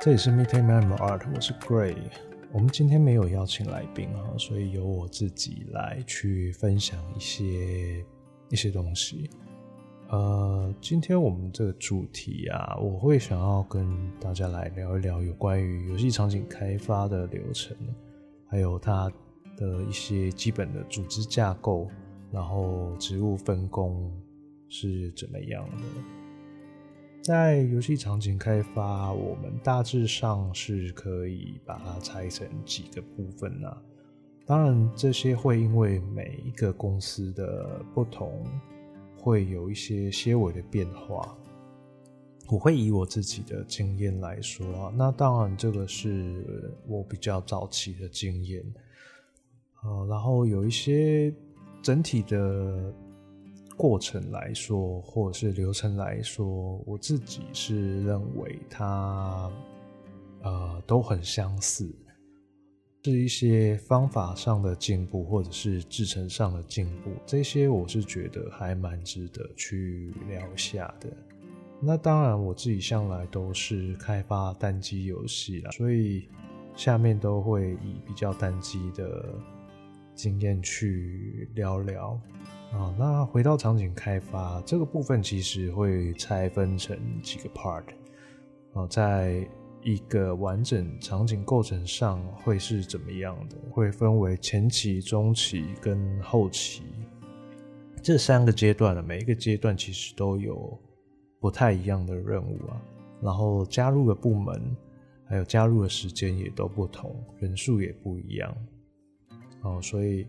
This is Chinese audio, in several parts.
这里是 Meeting Memo Art，我是 Gray。我们今天没有邀请来宾哈，所以由我自己来去分享一些一些东西。呃，今天我们这个主题啊，我会想要跟大家来聊一聊有关于游戏场景开发的流程，还有它的一些基本的组织架构，然后职务分工是怎么样的。在游戏场景开发，我们大致上是可以把它拆成几个部分啊。当然，这些会因为每一个公司的不同，会有一些些微的变化。我会以我自己的经验来说啊，那当然这个是我比较早期的经验，呃，然后有一些整体的。过程来说，或者是流程来说，我自己是认为它，呃，都很相似，是一些方法上的进步，或者是制程上的进步，这些我是觉得还蛮值得去聊下的。那当然，我自己向来都是开发单机游戏啦，所以下面都会以比较单机的经验去聊聊。啊，那回到场景开发这个部分，其实会拆分成几个 part。啊，在一个完整场景构成上会是怎么样的？会分为前期、中期跟后期这三个阶段的，每一个阶段其实都有不太一样的任务啊。然后加入的部门还有加入的时间也都不同，人数也不一样。哦，所以。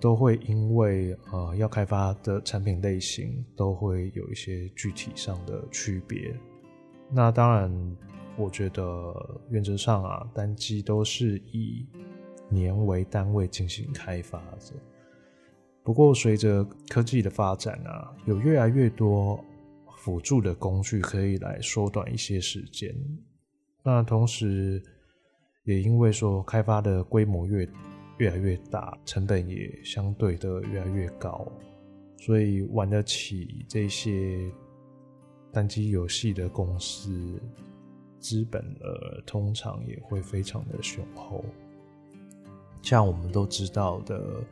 都会因为呃要开发的产品类型都会有一些具体上的区别。那当然，我觉得原则上啊，单机都是以年为单位进行开发的。不过随着科技的发展啊，有越来越多辅助的工具可以来缩短一些时间。那同时，也因为说开发的规模越越来越大，成本也相对的越来越高，所以玩得起这些单机游戏的公司，资本额通常也会非常的雄厚。像我们都知道的，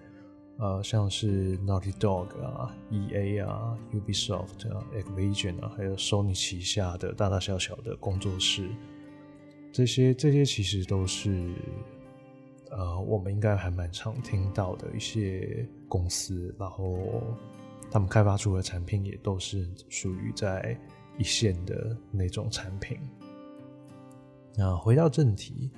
呃，像是 Naughty Dog 啊、EA 啊、Ubisoft 啊、Activision 啊，还有 Sony 旗下的大大小小的工作室，这些这些其实都是。呃，我们应该还蛮常听到的一些公司，然后他们开发出的产品也都是属于在一线的那种产品。那回到正题，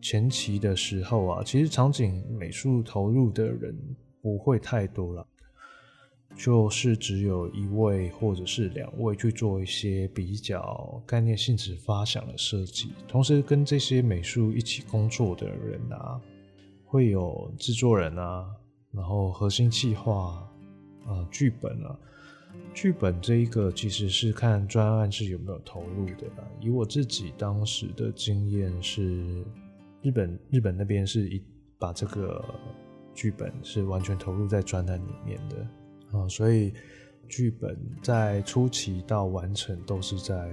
前期的时候啊，其实场景美术投入的人不会太多了。就是只有一位或者是两位去做一些比较概念性质发想的设计，同时跟这些美术一起工作的人啊，会有制作人啊，然后核心企划啊，剧本啊，剧本这一个其实是看专案是有没有投入的。以我自己当时的经验是，日本日本那边是一把这个剧本是完全投入在专案里面的。啊，所以剧本在初期到完成都是在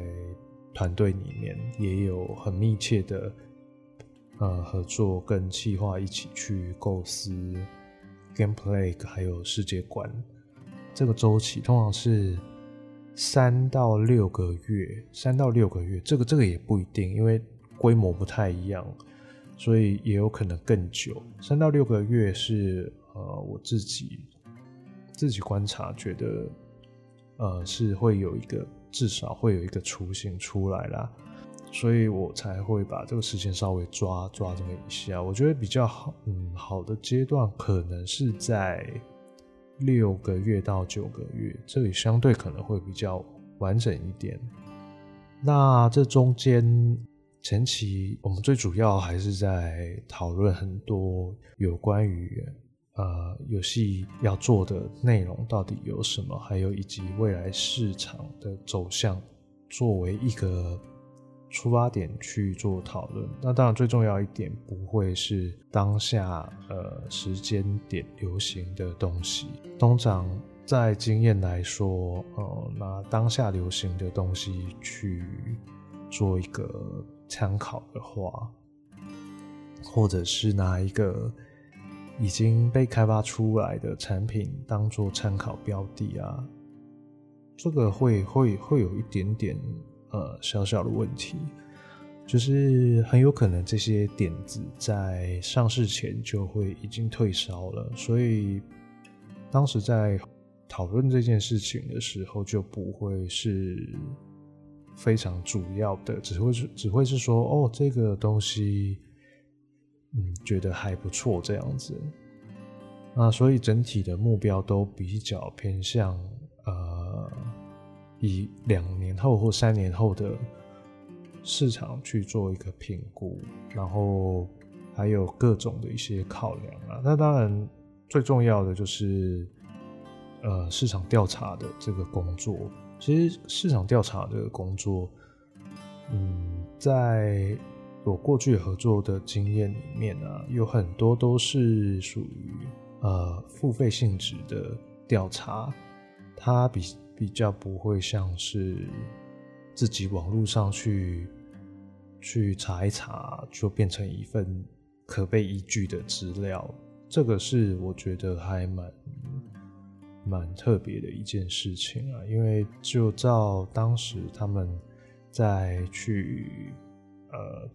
团队里面，也有很密切的呃合作，跟企划一起去构思 gameplay，还有世界观。这个周期通常是三到六个月，三到六个月，这个这个也不一定，因为规模不太一样，所以也有可能更久。三到六个月是呃我自己。自己观察觉得，呃，是会有一个至少会有一个雏形出来啦，所以我才会把这个时间稍微抓抓这么一下。我觉得比较好，嗯，好的阶段可能是在六个月到九个月，这里相对可能会比较完整一点。那这中间前期我们最主要还是在讨论很多有关于。呃，游戏要做的内容到底有什么？还有以及未来市场的走向，作为一个出发点去做讨论。那当然最重要一点不会是当下呃时间点流行的东西。通常在经验来说，呃，拿当下流行的东西去做一个参考的话，或者是拿一个已经被开发出来的产品当做参考标的啊，这个会会会有一点点呃小小的问题，就是很有可能这些点子在上市前就会已经退烧了，所以当时在讨论这件事情的时候就不会是。非常主要的，只会是只会是说，哦，这个东西，嗯，觉得还不错这样子。那所以整体的目标都比较偏向，呃，以两年后或三年后的市场去做一个评估，然后还有各种的一些考量啊。那当然最重要的就是，呃，市场调查的这个工作。其实市场调查的工作，嗯，在我过去合作的经验里面啊，有很多都是属于呃付费性质的调查，它比比较不会像是自己网络上去去查一查就变成一份可被依据的资料，这个是我觉得还蛮。蛮特别的一件事情啊，因为就照当时他们在去呃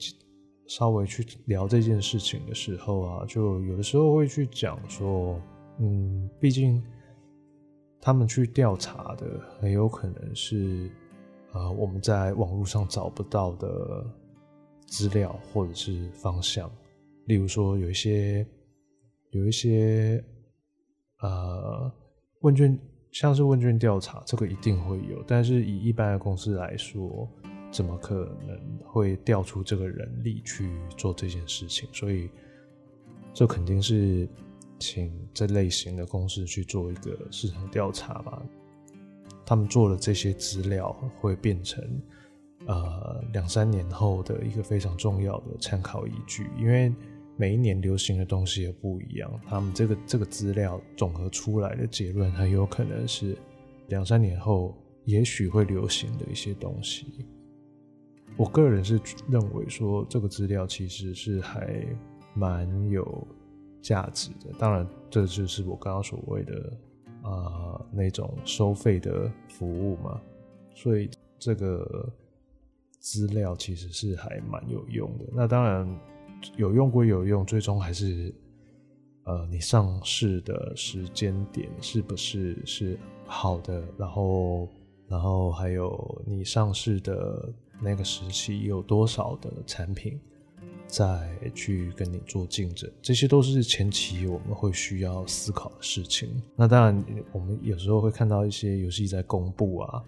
稍微去聊这件事情的时候啊，就有的时候会去讲说，嗯，毕竟他们去调查的很有可能是呃我们在网络上找不到的资料或者是方向，例如说有一些有一些呃。问卷像是问卷调查，这个一定会有，但是以一般的公司来说，怎么可能会调出这个人力去做这件事情？所以，这肯定是请这类型的公司去做一个市场调查吧。他们做的这些资料会变成呃两三年后的一个非常重要的参考依据，因为。每一年流行的东西也不一样，他们这个这个资料总合出来的结论很有可能是两三年后也许会流行的一些东西。我个人是认为说这个资料其实是还蛮有价值的，当然这就是我刚刚所谓的啊、那种收费的服务嘛，所以这个资料其实是还蛮有用的。那当然。有用归有用，最终还是，呃，你上市的时间点是不是是好的？然后，然后还有你上市的那个时期有多少的产品再去跟你做竞争，这些都是前期我们会需要思考的事情。那当然，我们有时候会看到一些游戏在公布啊，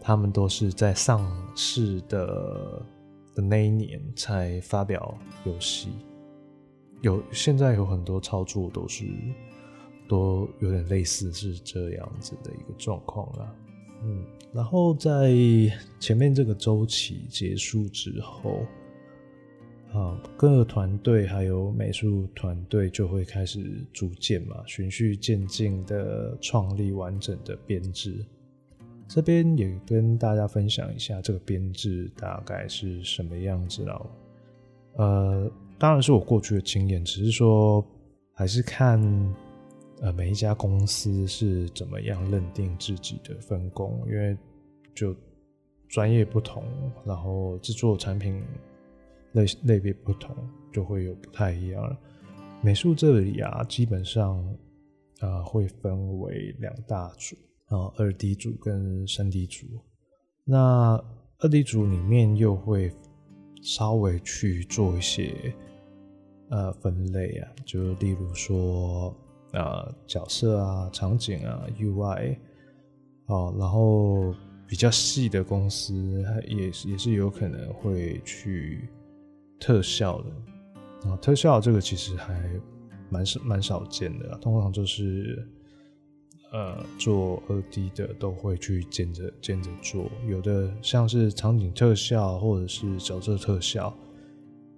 他们都是在上市的。的那一年才发表游戏，有现在有很多操作都是都有点类似是这样子的一个状况啦。嗯，然后在前面这个周期结束之后，啊，各个团队还有美术团队就会开始逐渐嘛，循序渐进的创立完整的编制。这边也跟大家分享一下这个编制大概是什么样子了。呃，当然是我过去的经验，只是说还是看呃每一家公司是怎么样认定自己的分工，因为就专业不同，然后制作产品类类别不同，就会有不太一样了。美术这里啊，基本上呃会分为两大组。啊，二 D 组跟三 D 组，那二 D 组里面又会稍微去做一些呃分类啊，就例如说呃角色啊、场景啊、UI 啊，然后比较细的公司也也是有可能会去特效的啊，特效这个其实还蛮少蛮少见的，通常就是。呃，做二 D 的都会去兼着兼着做，有的像是场景特效或者是角色特效，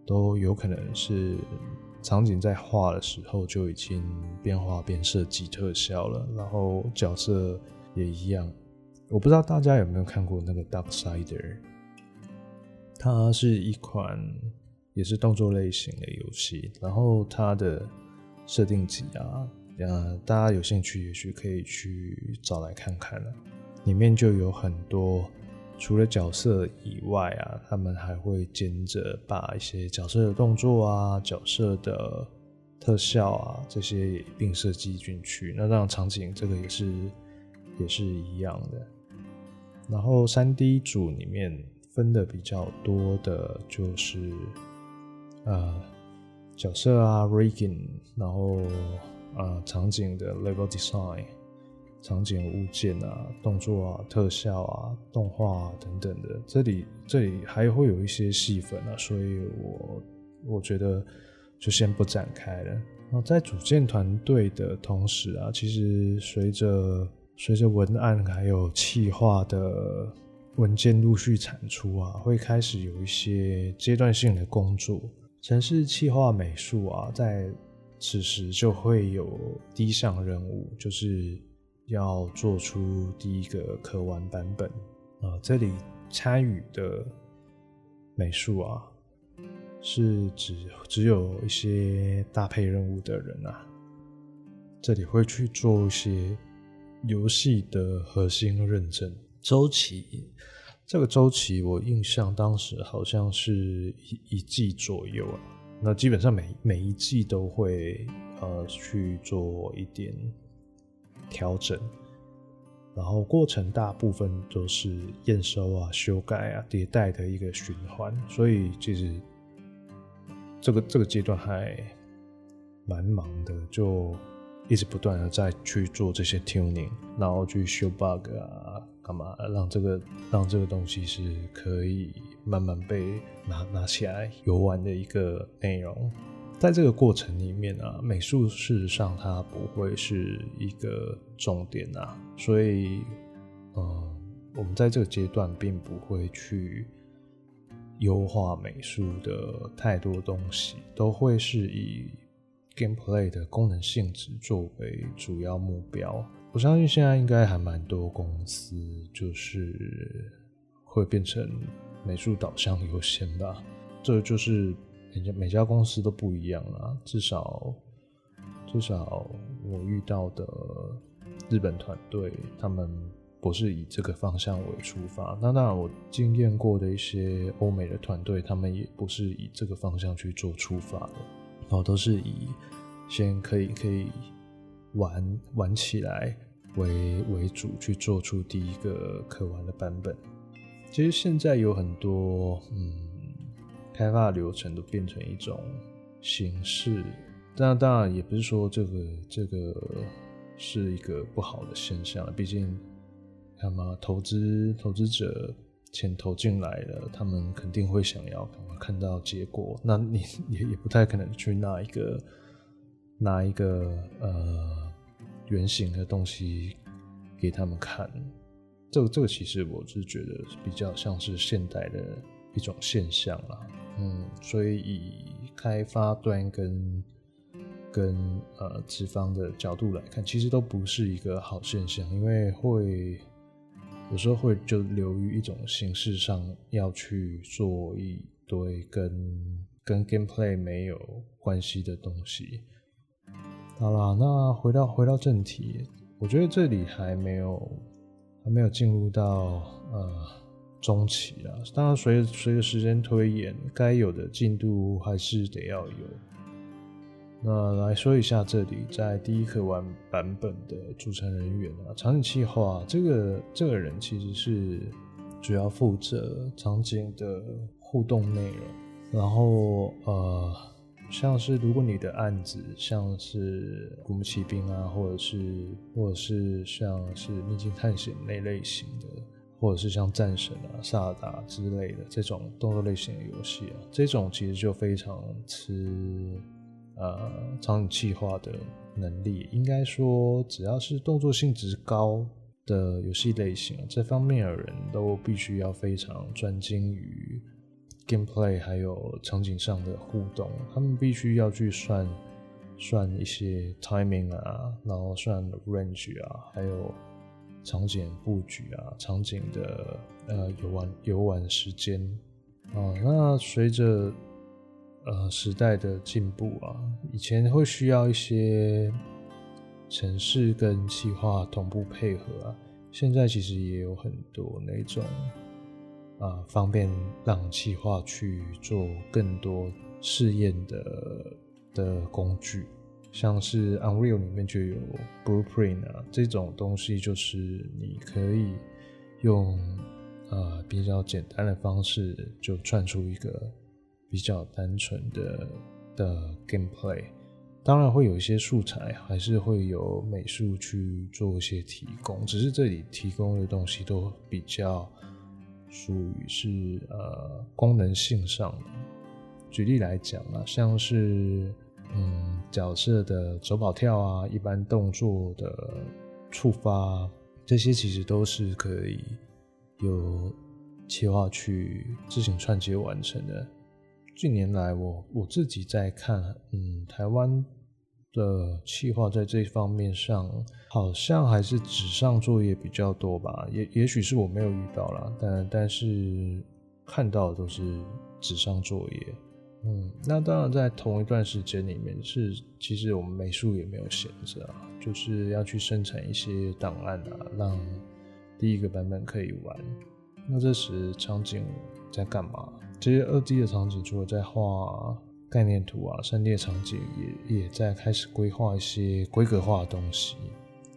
都有可能是场景在画的时候就已经边画边设计特效了，然后角色也一样。我不知道大家有没有看过那个 Darksider，它是一款也是动作类型的游戏，然后它的设定集啊，呃，大家有兴趣也许可以去找来看看了，里面就有很多。除了角色以外啊，他们还会兼着把一些角色的动作啊、角色的特效啊这些也并设计进去。那让场景这个也是也是一样的。然后三 D 组里面分的比较多的就是呃角色啊、rigging，然后呃场景的 level design。场景物件啊、动作啊、特效啊、动画等等的，这里这里还会有一些细分啊，所以我我觉得就先不展开了。然后在组建团队的同时啊，其实随着随着文案还有企划的文件陆续产出啊，会开始有一些阶段性的工作，城市企划美术啊，在此时就会有第一项任务，就是。要做出第一个可玩版本啊，这里参与的美术啊，是指只有一些搭配任务的人啊，这里会去做一些游戏的核心认证周期。这个周期我印象当时好像是一一季左右啊，那基本上每每一季都会呃去做一点。调整，然后过程大部分都是验收啊、修改啊、迭代的一个循环，所以其实这个这个阶段还蛮忙的，就一直不断的在去做这些 tuning，然后去修 bug 啊，干嘛让这个让这个东西是可以慢慢被拿拿起来游玩的一个内容。在这个过程里面啊，美术事实上它不会是一个重点啊，所以，嗯，我们在这个阶段并不会去优化美术的太多东西，都会是以 gameplay 的功能性质作为主要目标。我相信现在应该还蛮多公司就是会变成美术导向优先吧，这就是。每家每家公司都不一样啦，至少至少我遇到的日本团队，他们不是以这个方向为出发。那当然，我经验过的一些欧美的团队，他们也不是以这个方向去做出发的，然后都是以先可以可以玩玩起来为为主，去做出第一个可玩的版本。其实现在有很多嗯。开发流程都变成一种形式，但当然也不是说这个这个是一个不好的现象。毕竟，看嘛，投资投资者钱投进来了，他们肯定会想要看到结果。那你也也不太可能去拿一个拿一个呃原型的东西给他们看。这个这个其实我是觉得比较像是现代的一种现象啦。嗯，所以以开发端跟跟呃资方的角度来看，其实都不是一个好现象，因为会有时候会就流于一种形式上要去做一堆跟跟 gameplay 没有关系的东西。好啦，那回到回到正题，我觉得这里还没有还没有进入到呃。中期啊，当然随着随着时间推演，该有的进度还是得要有。那来说一下这里在第一可玩版本的组成人员啊，场景企划这个这个人其实是主要负责场景的互动内容。然后呃，像是如果你的案子像是古墓奇兵啊，或者是或者是像是秘境探险那类型的。或者是像战神啊、萨达之类的这种动作类型的游戏啊，这种其实就非常吃呃场景企划的能力。应该说，只要是动作性质高的游戏类型，这方面的人都必须要非常专精于 gameplay 还有场景上的互动。他们必须要去算算一些 timing 啊，然后算 range 啊，还有。场景布局啊，场景的呃游玩游玩时间。啊，那随着呃时代的进步啊，以前会需要一些城市跟企划同步配合啊，现在其实也有很多那种啊方便让企划去做更多试验的的工具，像是 Unreal 里面就有 Blueprint 啊这种东西，就是你可以用。呃，比较简单的方式就串出一个比较单纯的的 gameplay，当然会有一些素材，还是会有美术去做一些提供，只是这里提供的东西都比较属于是呃功能性上的。举例来讲啊，像是嗯角色的走跑跳啊，一般动作的触发，这些其实都是可以。有企划去自行串接完成的。近年来我，我我自己在看，嗯，台湾的企划在这方面上，好像还是纸上作业比较多吧。也也许是我没有遇到啦，但但是看到的都是纸上作业。嗯，那当然在同一段时间里面，是其实我们美术也没有闲着啊，就是要去生产一些档案啊，让。第一个版本可以玩，那这时场景在干嘛？这些二 D 的场景除了在画概念图啊，三 D 的场景也也在开始规划一些规格化的东西。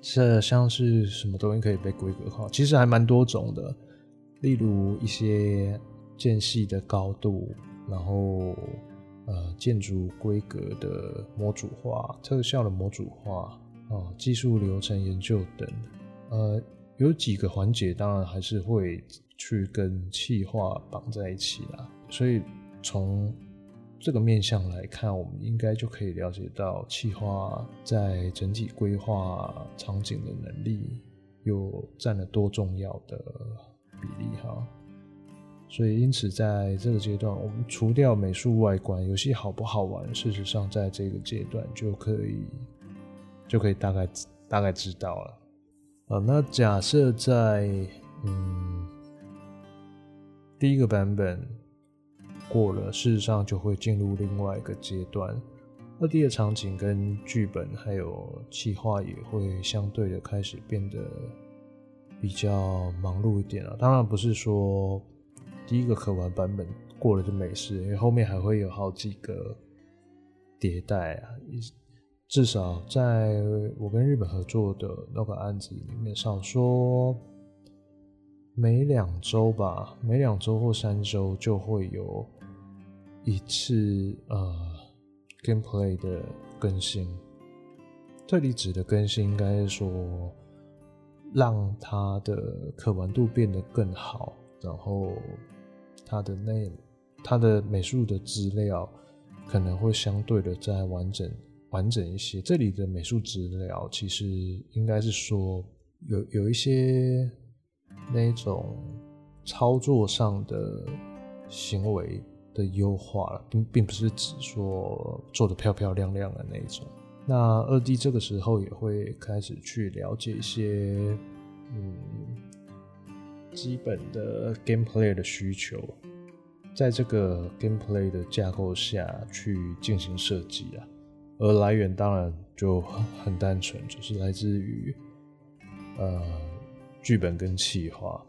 这像是什么东西可以被规格化？其实还蛮多种的，例如一些间隙的高度，然后呃建筑规格的模组化、特效的模组化啊、技术流程研究等，呃。有几个环节，当然还是会去跟企划绑在一起啦。所以从这个面向来看，我们应该就可以了解到企划在整体规划场景的能力又占了多重要的比例哈。所以因此在这个阶段，我们除掉美术外观，游戏好不好玩，事实上在这个阶段就可以就可以大概大概知道了。啊，那假设在嗯第一个版本过了，事实上就会进入另外一个阶段。那第二场景跟剧本还有企划也会相对的开始变得比较忙碌一点了。当然不是说第一个可玩版本过了就没事，因为后面还会有好几个迭代啊。至少在我跟日本合作的那个案子里面，少说每两周吧，每两周或三周就会有一次呃 gameplay 的更新。这里指的更新，应该是说让它的可玩度变得更好，然后它的内它的美术的资料可能会相对的再完整。完整一些，这里的美术资料其实应该是说有有一些那种操作上的行为的优化了，并并不是指说做得漂漂亮亮的那种。那二 D 这个时候也会开始去了解一些嗯基本的 gameplay 的需求，在这个 gameplay 的架构下去进行设计啊。而来源当然就很单纯，就是来自于呃剧本跟企划，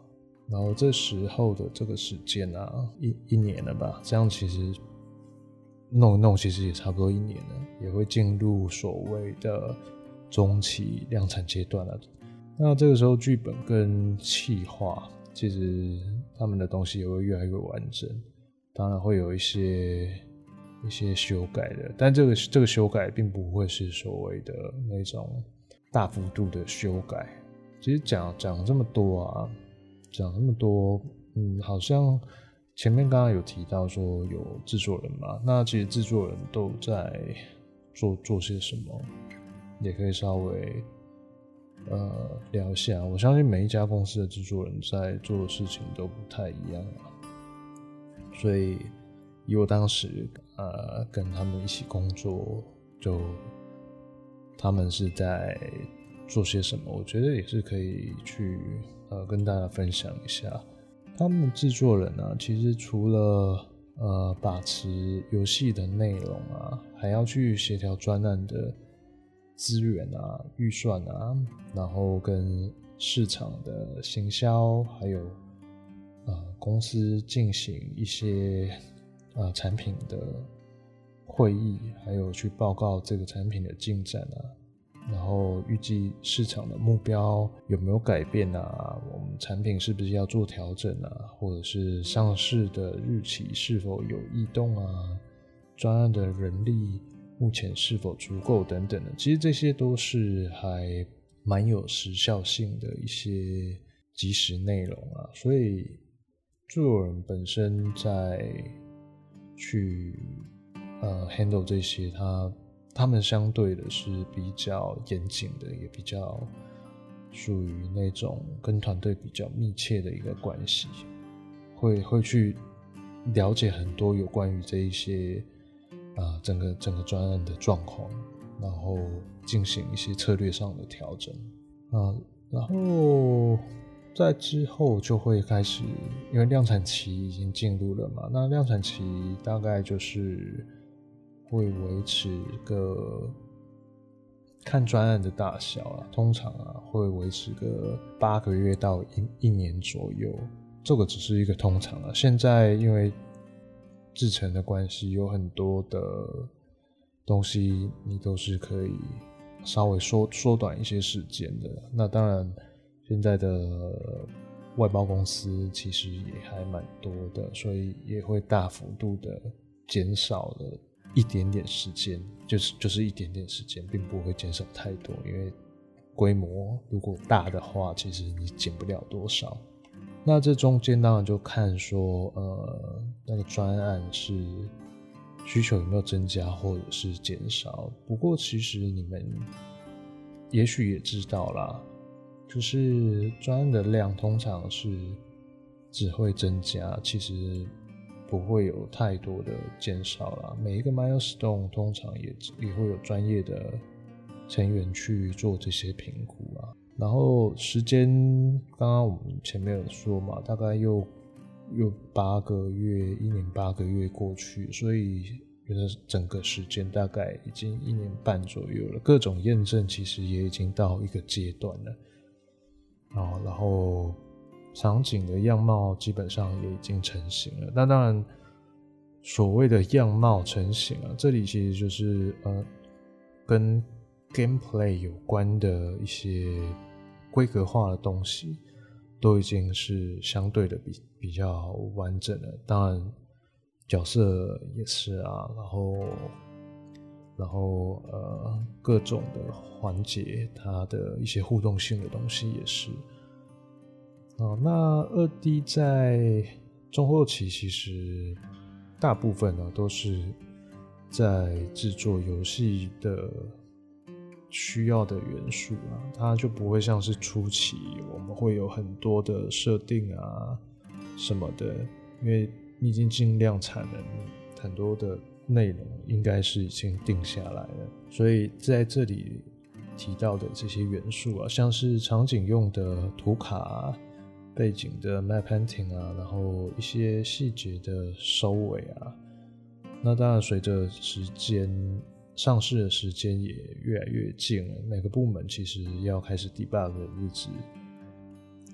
然后这时候的这个时间啊，一一年了吧，这样其实弄一弄其实也差不多一年了，也会进入所谓的中期量产阶段了。那这个时候剧本跟企划其实他们的东西也会越来越完整，当然会有一些。一些修改的，但这个这个修改并不会是所谓的那种大幅度的修改。其实讲讲这么多啊，讲这么多，嗯，好像前面刚刚有提到说有制作人嘛，那其实制作人都在做做些什么，也可以稍微呃聊一下。我相信每一家公司的制作人在做的事情都不太一样啊，所以。以我当时呃跟他们一起工作，就他们是在做些什么，我觉得也是可以去呃跟大家分享一下。他们制作人呢、其实除了呃把持游戏的内容啊，还要去协调专案的资源啊、预算啊，然后跟市场的行销，还有呃公司进行一些呃产品的会议，还有去报告这个产品的进展啊。然后预计市场的目标有没有改变啊？我们产品是不是要做调整啊？或者是上市的日期是否有异动啊？专案的人力目前是否足够等等的，其实这些都是还蛮有时效性的一些即时内容啊。所以作人本身在去呃 handle 这些他。他们相对的是比较严谨的，也比较属于那种跟团队比较密切的一个关系，会会去了解很多有关于这一些啊、整个整个专案的状况，然后进行一些策略上的调整啊，然后在之后就会开始，因为量产期已经进入了嘛，那量产期大概就是。会维持个看专案的大小啊，通常啊会维持个八个月到一一年左右，这个只是一个通常啊。现在因为制成的关系，有很多的东西你都是可以稍微缩缩短一些时间的。那当然，现在的外包公司其实也还蛮多的，所以也会大幅度的减少了。一点点时间，就是就是一点点时间，并不会减少太多，因为规模如果大的话，其实你减不了多少。那这中间当然就看说，呃，那个专案是需求有没有增加或者是减少。不过其实你们也许也知道啦，就是专案的量通常是只会增加，其实。不会有太多的减少啦。每一个 milestone 通常也也会有专业的成员去做这些评估啊。然后时间，刚刚我们前面有说嘛，大概又又八个月，一年八个月过去，所以觉得整个时间大概已经一年半左右了。各种验证其实也已经到一个阶段了。啊，然后。场景的样貌基本上也已经成型了。那当然，所谓的样貌成型啊，这里其实就是呃，跟 gameplay 有关的一些规格化的东西，都已经是相对的比比较完整了。当然，角色也是啊，然后，然后呃，各种的环节，它的一些互动性的东西也是。哦，那二 D 在中后期其实大部分呢都是在制作游戏的需要的元素啊，它就不会像是初期我们会有很多的设定啊什么的，因为你已经进量产了，很多的内容应该是已经定下来了，所以在这里提到的这些元素啊，像是场景用的图卡。背景的 map painting 啊，然后一些细节的收尾啊，那当然随着时间上市的时间也越来越近了，每个部门其实要开始 debug 的日子，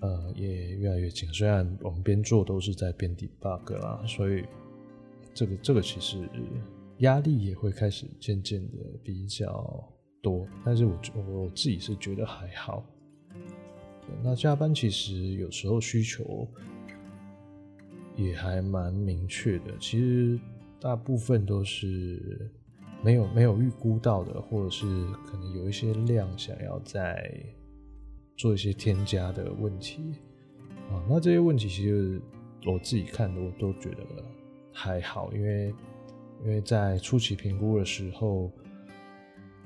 呃，也越来越近。虽然我们边做都是在边 debug 啦，所以这个这个其实压力也会开始渐渐的比较多，但是我我自己是觉得还好。那加班其实有时候需求也还蛮明确的，其实大部分都是没有没有预估到的，或者是可能有一些量想要再做一些添加的问题啊。那这些问题其实我自己看的我都觉得还好，因为因为在初期评估的时候。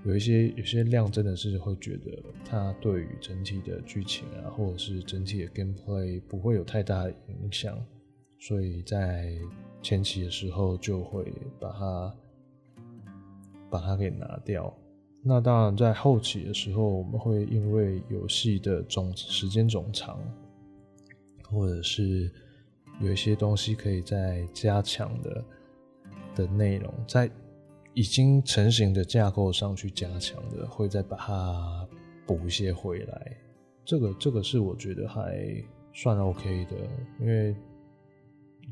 有一些有些量真的是会觉得它对于整体的剧情啊，或者是整体的 gameplay 不会有太大的影响，所以在前期的时候就会把它把它给拿掉。那当然在后期的时候，我们会因为游戏的总时间总长，或者是有一些东西可以再加强的的内容，在已经成型的架构上去加强的，会再把它补一些回来。这个这个是我觉得还算 OK 的，因为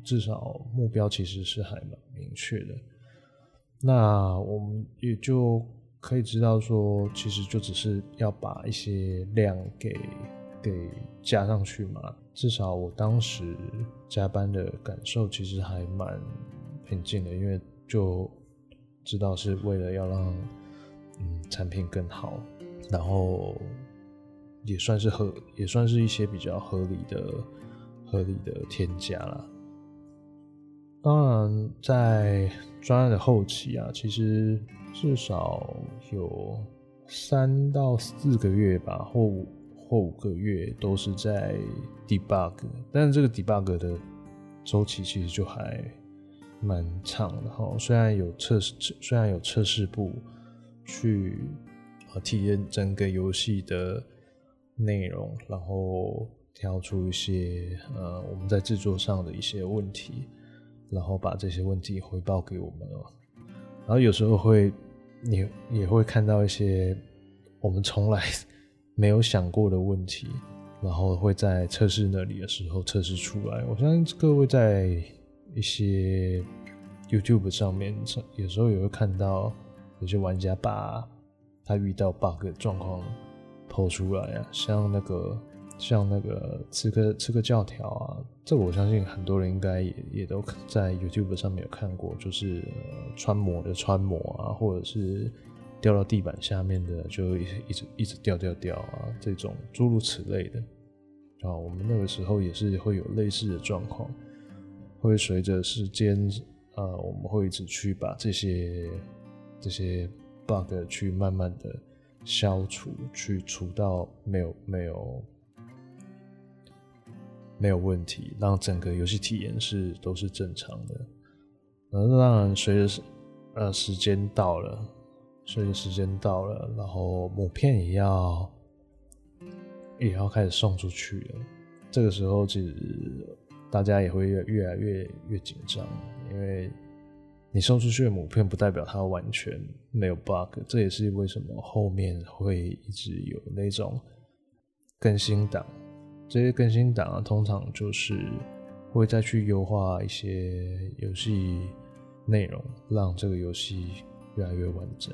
至少目标其实是还蛮明确的。那我们也就可以知道说，其实就只是要把一些量给给加上去嘛。至少我当时加班的感受其实还蛮平静的，因为就知道是为了要让嗯产品更好，然后也算是合也算是一些比较合理的合理的添加啦。当然，在专案的后期啊，其实至少有三到四个月吧，或五或五个月都是在 debug，但是这个 debug 的周期其实就还蛮长的哈。虽然有测试，虽然有测试部去呃体验整个游戏的内容，然后挑出一些呃我们在制作上的一些问题。然后把这些问题回报给我们哦，然后有时候会，你也会看到一些我们从来没有想过的问题，然后会在测试那里的时候测试出来。我相信各位在一些 YouTube 上面，有时候也会看到有些玩家把他遇到 bug 的状况抛出来啊，像那个。像那个刺客刺客教条啊，这个我相信很多人应该也也都在 YouTube 上面有看过，就是穿模的穿模啊，或者是掉到地板下面的就一一直一直掉掉掉啊，这种诸如此类的啊，我们那个时候也是会有类似的状况，会随着时间啊，我们会一直去把这些这些 bug 去慢慢的消除，去除到没有没有。没有问题，让整个游戏体验是都是正常的。那当然，随着时呃时间到了，随着时间到了，然后母片也要也要开始送出去了。这个时候，其实大家也会越越来越越紧张，因为你送出去的母片不代表它完全没有 bug。这也是为什么后面会一直有那种更新档。这些更新档啊，通常就是会再去优化一些游戏内容，让这个游戏越来越完整，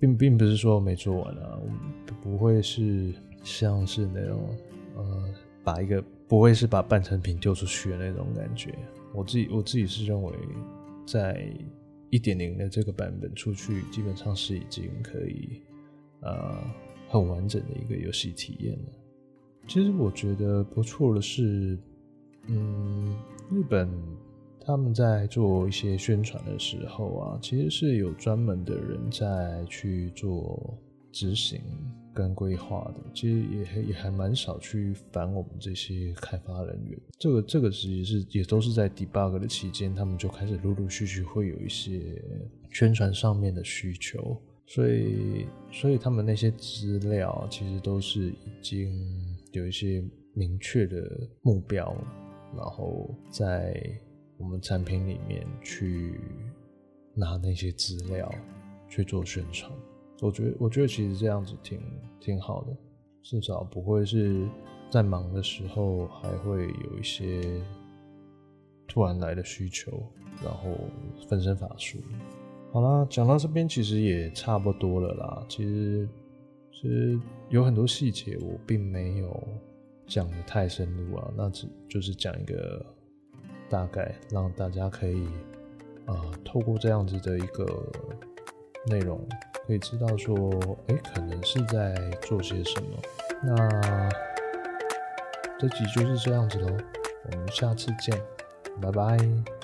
并并不是说没做完啊，我们不会是像是那种呃，把一个不会是把半成品丢出去的那种感觉。我自己我自己是认为，在一点零的这个版本出去，基本上是已经可以呃很完整的一个游戏体验了。其实我觉得不错的是，嗯，日本他们在做一些宣传的时候啊，其实是有专门的人在去做执行跟规划的。其实也也还蛮少去烦我们这些开发人员。这个这个其实是也都是在 debug 的期间，他们就开始陆陆续续会有一些宣传上面的需求，所以所以他们那些资料其实都是已经。有一些明确的目标，然后在我们产品里面去拿那些资料去做宣传。我觉得，我觉得其实这样子挺挺好的，至少不会是在忙的时候还会有一些突然来的需求，然后分身乏术。好啦，讲到这边其实也差不多了啦。其实。其实有很多细节我并没有讲得太深入啊，那只就是讲一个大概，让大家可以啊、透过这样子的一个内容，可以知道说，哎，可能是在做些什么。那这集就是这样子喽，我们下次见，拜拜。